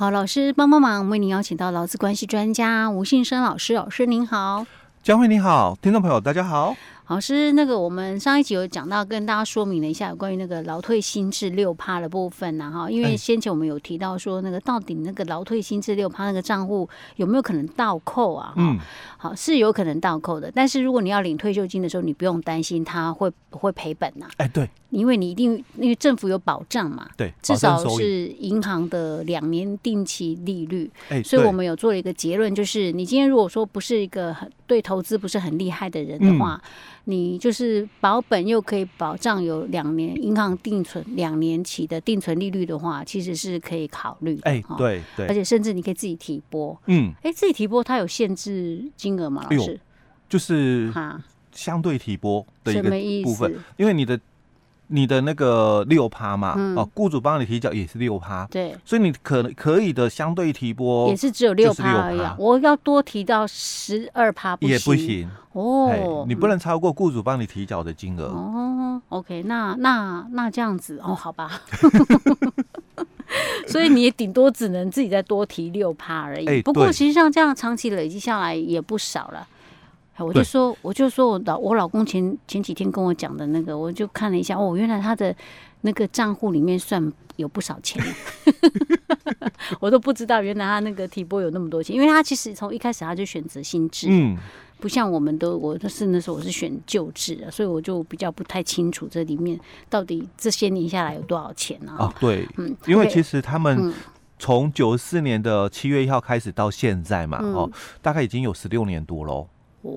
好，老师帮帮忙，为您邀请到劳资关系专家吴信生老师，老师您好，江辉你好，听众朋友大家好。老师，那个我们上一集有讲到，跟大家说明了一下有关于那个劳退新制六趴的部分呐，哈，因为先前我们有提到说，那个到底那个劳退新制六趴那个账户有没有可能倒扣啊？嗯，好，是有可能倒扣的，但是如果你要领退休金的时候，你不用担心它会不会赔本呐？哎，对，因为你一定因为政府有保障嘛，对，至少是银行的两年定期利率，哎，所以我们有做了一个结论，就是你今天如果说不是一个很对投资不是很厉害的人的话。嗯你就是保本又可以保障有两年银行定存两年期的定存利率的话，其实是可以考虑。哎，对对，而且甚至你可以自己提拨。嗯，哎，自己提拨它有限制金额吗？老师，就是相对提拨的一个部分，因为你的。你的那个六趴嘛，嗯、哦，雇主帮你提缴也是六趴，对，所以你可可以的相对提拨也是只有六趴而已。我要多提到十二趴，也不行。哦，你不能超过雇主帮你提缴的金额。哦。OK，那那那这样子哦，好吧，所以你也顶多只能自己再多提六趴而已。欸、不过其实像这样长期累积下来也不少了。我就说，我就说我老我老公前前几天跟我讲的那个，我就看了一下，哦，原来他的那个账户里面算有不少钱，我都不知道原来他那个提拨有那么多钱，因为他其实从一开始他就选择新制，嗯，不像我们都我是那时候我是选旧制的，所以我就比较不太清楚这里面到底这些年下来有多少钱啊？哦，对，嗯，因为其实他们从九四年的七月一号开始到现在嘛，哦，大概已经有十六年多喽。哦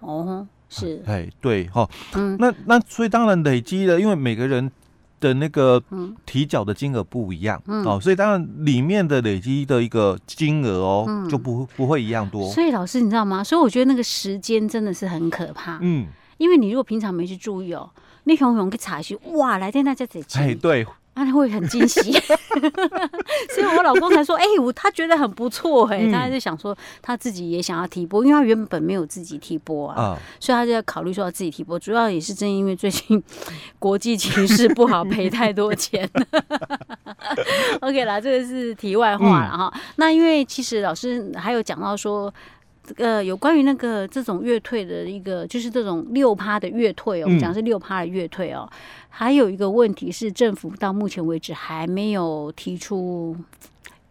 哦，是，哎，对哈，嗯，那那所以当然累积了，因为每个人的那个提缴的金额不一样，嗯，哦，所以当然里面的累积的一个金额哦，嗯、就不不会一样多。所以老师你知道吗？所以我觉得那个时间真的是很可怕，嗯，因为你如果平常没去注意哦，你熊熊去查询，哇，来天大家在这，哎，对。他会很惊喜，所以我老公才说：“哎、欸，我他觉得很不错，哎，他还是想说他自己也想要提拨，因为他原本没有自己提拨啊，所以他就要考虑说要自己提拨。主要也是正因为最近国际情势不好，赔太多钱。OK 啦，这个是题外话了哈。嗯、那因为其实老师还有讲到说。这个有关于那个这种月退的一个，就是这种六趴的月退哦，我们讲是六趴的月退哦。还有一个问题是，政府到目前为止还没有提出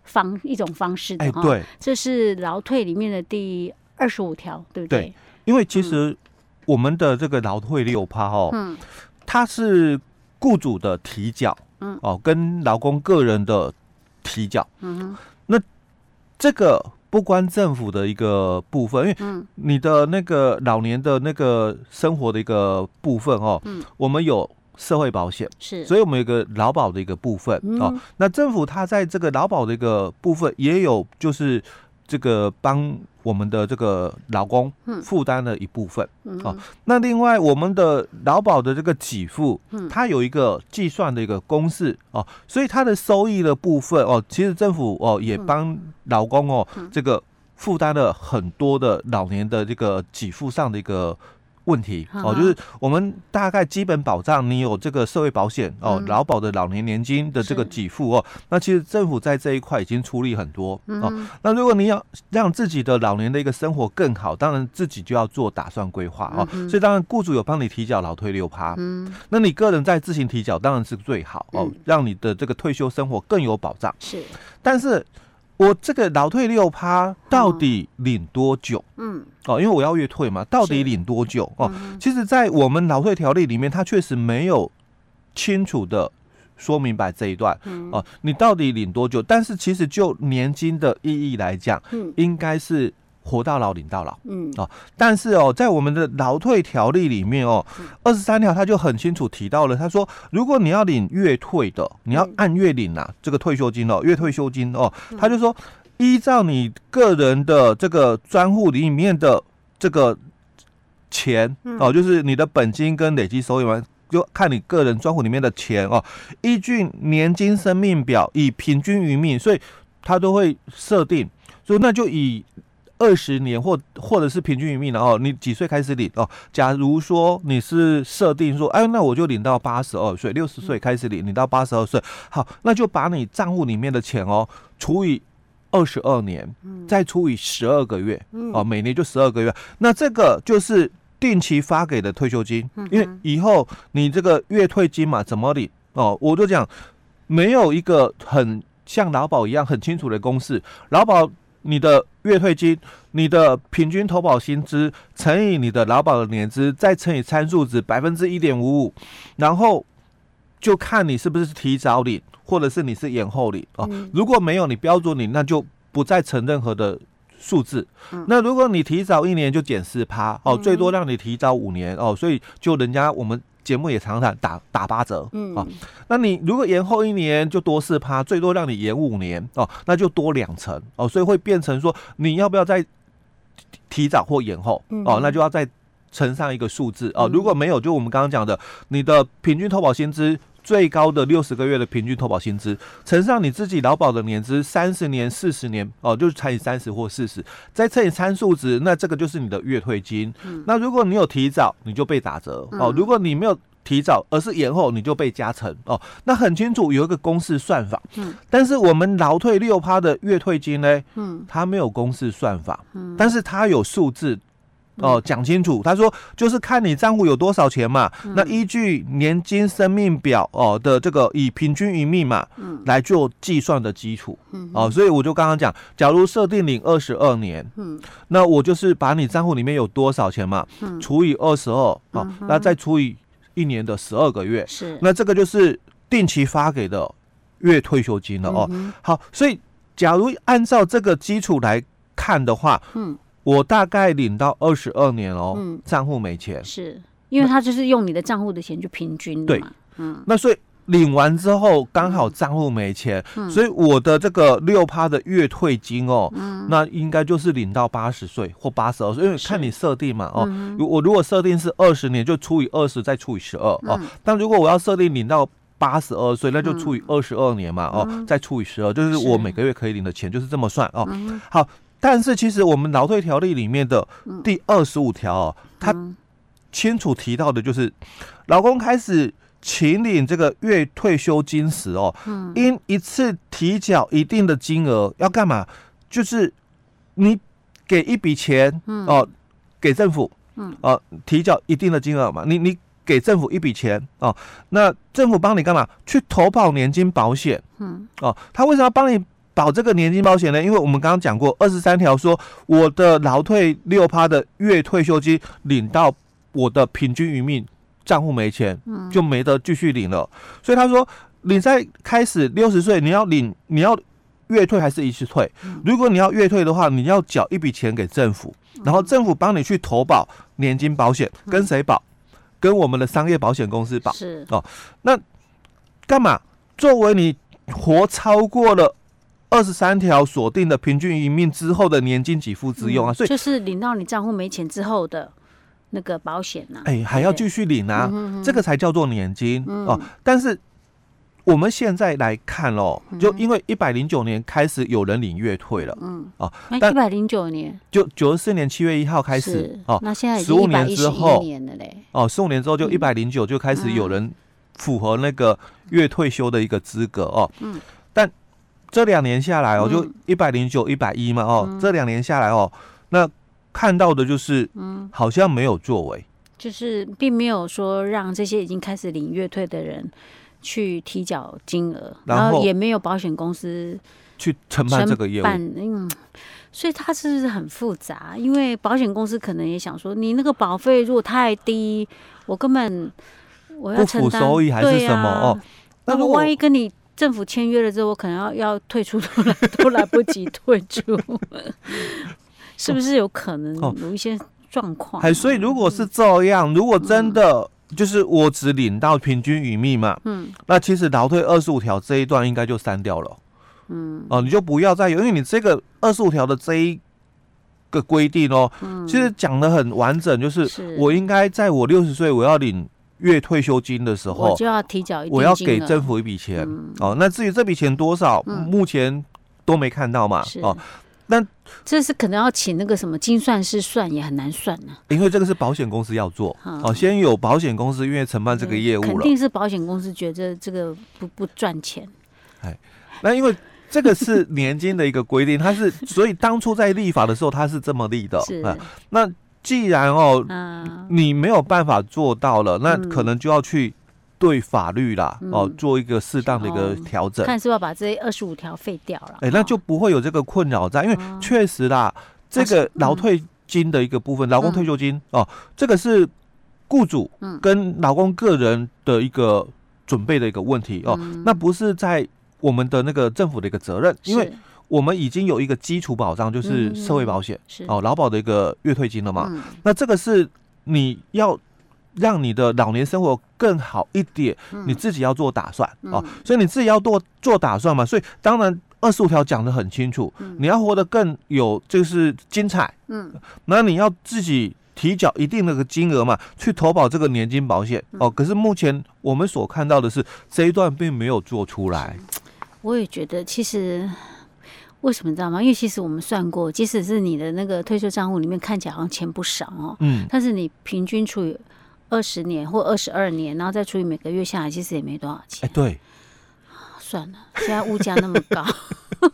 方一种方式的哈。对，这是劳退里面的第二十五条，对不对？对，因为其实我们的这个劳退六趴哦，嗯，它是雇主的提缴，嗯，哦，跟劳工个人的提缴，嗯哼，那这个。不关政府的一个部分，因为你的那个老年的那个生活的一个部分哦，嗯，我们有社会保险，是，所以我们有个劳保的一个部分哦。那政府它在这个劳保的一个部分也有，就是。这个帮我们的这个老公负担了一部分，嗯、哦，那另外我们的劳保的这个给付，嗯，它有一个计算的一个公式哦，所以它的收益的部分哦，其实政府哦也帮老公哦这个负担了很多的老年的这个给付上的一个。问题哦，就是我们大概基本保障，你有这个社会保险哦，劳保的老年年金的这个给付哦，那其实政府在这一块已经出力很多哦。那如果你要让自己的老年的一个生活更好，当然自己就要做打算规划哦。所以当然雇主有帮你提缴老退六趴，嗯，那你个人再自行提缴当然是最好哦，让你的这个退休生活更有保障。是，但是。我这个劳退六趴到底领多久？嗯，哦，因为我要月退嘛，到底领多久？哦，其实，在我们劳退条例里面，它确实没有清楚的说明白这一段。哦，你到底领多久？但是，其实就年金的意义来讲，应该是。活到老领到老，嗯。哦，但是哦，在我们的劳退条例里面哦，二十三条他就很清楚提到了，他说，如果你要领月退的，你要按月领啊，这个退休金哦，月退休金哦，他就说，依照你个人的这个专户里面的这个钱哦，就是你的本金跟累积收益嘛，就看你个人专户里面的钱哦，依据年金生命表以平均余命，所以他都会设定，所以那就以。二十年或或者是平均余命，然后你几岁开始领哦？假如说你是设定说，哎，那我就领到八十二岁，六十岁开始领，领到八十二岁，好，那就把你账户里面的钱哦，除以二十二年，再除以十二个月，哦，每年就十二个月。那这个就是定期发给的退休金，因为以后你这个月退金嘛，怎么领？哦，我就讲没有一个很像劳保一样很清楚的公式。劳保你的月退金，你的平均投保薪资乘以你的劳保的年资，再乘以参数值百分之一点五五，然后就看你是不是提早领。或者是你是延后领哦，如果没有你标准领，那就不再乘任何的数字。那如果你提早一年就减四趴哦，最多让你提早五年哦，所以就人家我们节目也常常打打八折嗯啊。那你如果延后一年就多四趴，最多让你延五年哦，那就多两成哦，所以会变成说你要不要再提早或延后哦，那就要再乘上一个数字哦。如果没有，就我们刚刚讲的，你的平均投保薪资。最高的六十个月的平均投保薪资，乘上你自己劳保的年资三十年、四十年哦，就是乘以三十或四十，再乘以参数值，那这个就是你的月退金。嗯、那如果你有提早，你就被打折哦；如果你没有提早，而是延后，你就被加成哦。那很清楚有一个公式算法。嗯。但是我们劳退六趴的月退金呢？嗯。它没有公式算法。嗯。但是它有数字。哦，讲清楚。他说，就是看你账户有多少钱嘛。嗯、那依据年金生命表哦的这个以平均余命嘛，嗯，来做计算的基础。嗯，哦，所以我就刚刚讲，假如设定领二十二年，嗯，那我就是把你账户里面有多少钱嘛，嗯，除以二十二，哦，那再除以一年的十二个月，是，那这个就是定期发给的月退休金了哦。嗯、好，所以假如按照这个基础来看的话，嗯。我大概领到二十二年哦，嗯，账户没钱，是因为他就是用你的账户的钱去平均的嘛，对，嗯，那所以领完之后刚好账户没钱，嗯、所以我的这个六趴的月退金哦，嗯，那应该就是领到八十岁或八十二岁，因为看你设定嘛，哦，嗯、我如果设定是二十年，就除以二十再除以十二哦，但如果我要设定领到八十二岁，那就除以二十二年嘛，嗯、哦，再除以十二，就是。我每个月可以领的钱就是这么算哦，嗯、好。但是其实我们劳退条例里面的第二十五条哦，它清楚提到的就是，老公开始请领这个月退休金时哦，因一次提缴一定的金额，要干嘛？就是你给一笔钱哦，给政府，哦，提缴一定的金额嘛，你你给政府一笔钱哦，那政府帮你干嘛？去投保年金保险，嗯，哦，他为什么要帮你？保这个年金保险呢？因为我们刚刚讲过，二十三条说我的劳退六趴的月退休金领到我的平均余命账户没钱，就没得继续领了。所以他说，你在开始六十岁，你要领，你要月退还是一次退？如果你要月退的话，你要缴一笔钱给政府，然后政府帮你去投保年金保险，跟谁保？跟我们的商业保险公司保。是哦，那干嘛？作为你活超过了。二十三条锁定的平均一命之后的年金给付之用啊，嗯、所以就是领到你账户没钱之后的那个保险呐、啊，哎，还要继续领啊，对这个才叫做年金、嗯、哦。但是我们现在来看哦，就因为一百零九年开始有人领月退了，嗯。哦，那一百零九年。就九十四年七月一号开始哦，那现在十五年之后哦，十五年之后就一百零九就开始有人符合那个月退休的一个资格哦，嗯。这两年下来哦，就一百零九、一百一嘛哦，嗯、这两年下来哦，那看到的就是，嗯，好像没有作为，就是并没有说让这些已经开始领月退的人去提缴金额，然后也没有保险公司去承办这个业务，嗯，所以它是很复杂？因为保险公司可能也想说，你那个保费如果太低，我根本我要承担，不符收益还是什么、啊、哦？那么万一跟你。政府签约了之后，我可能要要退出都来都来不及退出，是不是有可能有一些状况？哎，所以如果是这样，如果真的就是我只领到平均余密嘛，嗯，那其实劳退二十五条这一段应该就删掉了，嗯，哦，你就不要再有，因为你这个二十五条的这一个规定哦，嗯，其实讲的很完整，就是。我应该在我六十岁我要领。月退休金的时候，我就要提交一，我要给政府一笔钱、嗯、哦。那至于这笔钱多少，嗯、目前都没看到嘛。哦，那这是可能要请那个什么精算师算，也很难算呢、啊。因为这个是保险公司要做、嗯、哦，先有保险公司因为承办这个业务了，肯定是保险公司觉得这个不不赚钱。哎，那因为。这个是年金的一个规定，它是所以当初在立法的时候，它是这么立的。是啊，那既然哦，你没有办法做到了，那可能就要去对法律啦，哦，做一个适当的一个调整，看是不是要把这二十五条废掉了。哎，那就不会有这个困扰在，因为确实啦，这个劳退金的一个部分，劳工退休金哦，这个是雇主跟劳工个人的一个准备的一个问题哦，那不是在。我们的那个政府的一个责任，因为我们已经有一个基础保障，就是社会保险哦，劳保的一个月退金了嘛。那这个是你要让你的老年生活更好一点，你自己要做打算哦。所以你自己要做做打算嘛。所以当然二十五条讲的很清楚，你要活得更有就是精彩。嗯，那你要自己提缴一定的个金额嘛，去投保这个年金保险哦。可是目前我们所看到的是这一段并没有做出来。我也觉得，其实为什么你知道吗？因为其实我们算过，即使是你的那个退休账户里面看起来好像钱不少哦，嗯，但是你平均除以二十年或二十二年，然后再除以每个月下来，其实也没多少钱。哎，对，算了，现在物价那么高，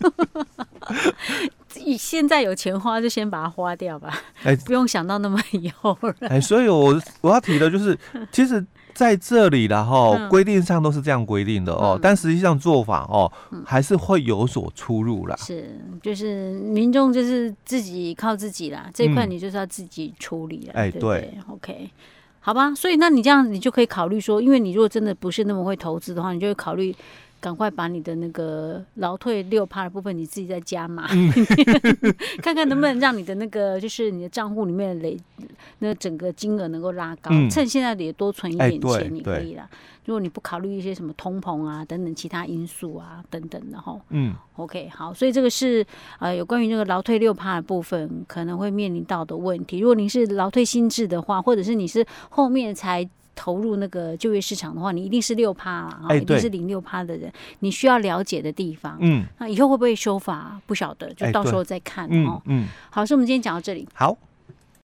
现在有钱花就先把它花掉吧，哎，不用想到那么以后了。哎，所以我我要提的就是，其实。在这里然后规定上都是这样规定的哦，嗯、但实际上做法哦，嗯、还是会有所出入啦。是，就是民众就是自己靠自己啦，这一块你就是要自己处理了。哎、嗯，对，对，对，OK，好吧。所以那你这样，你就可以考虑说，因为你如果真的不是那么会投资的话，你就会考虑。赶快把你的那个劳退六趴的部分，你自己再加码，看看能不能让你的那个就是你的账户里面累那整个金额能够拉高。嗯、趁现在也多存一点钱，你可以啦。如果你不考虑一些什么通膨啊等等其他因素啊等等的哈，嗯，OK，好，所以这个是呃有关于那个劳退六趴的部分可能会面临到的问题。如果您是劳退新制的话，或者是你是后面才。投入那个就业市场的话，你一定是六趴啊，一定是零六趴的人。你需要了解的地方，嗯，那以后会不会修法不晓得，就到时候再看哦。嗯，好，所以我们今天讲到这里。好。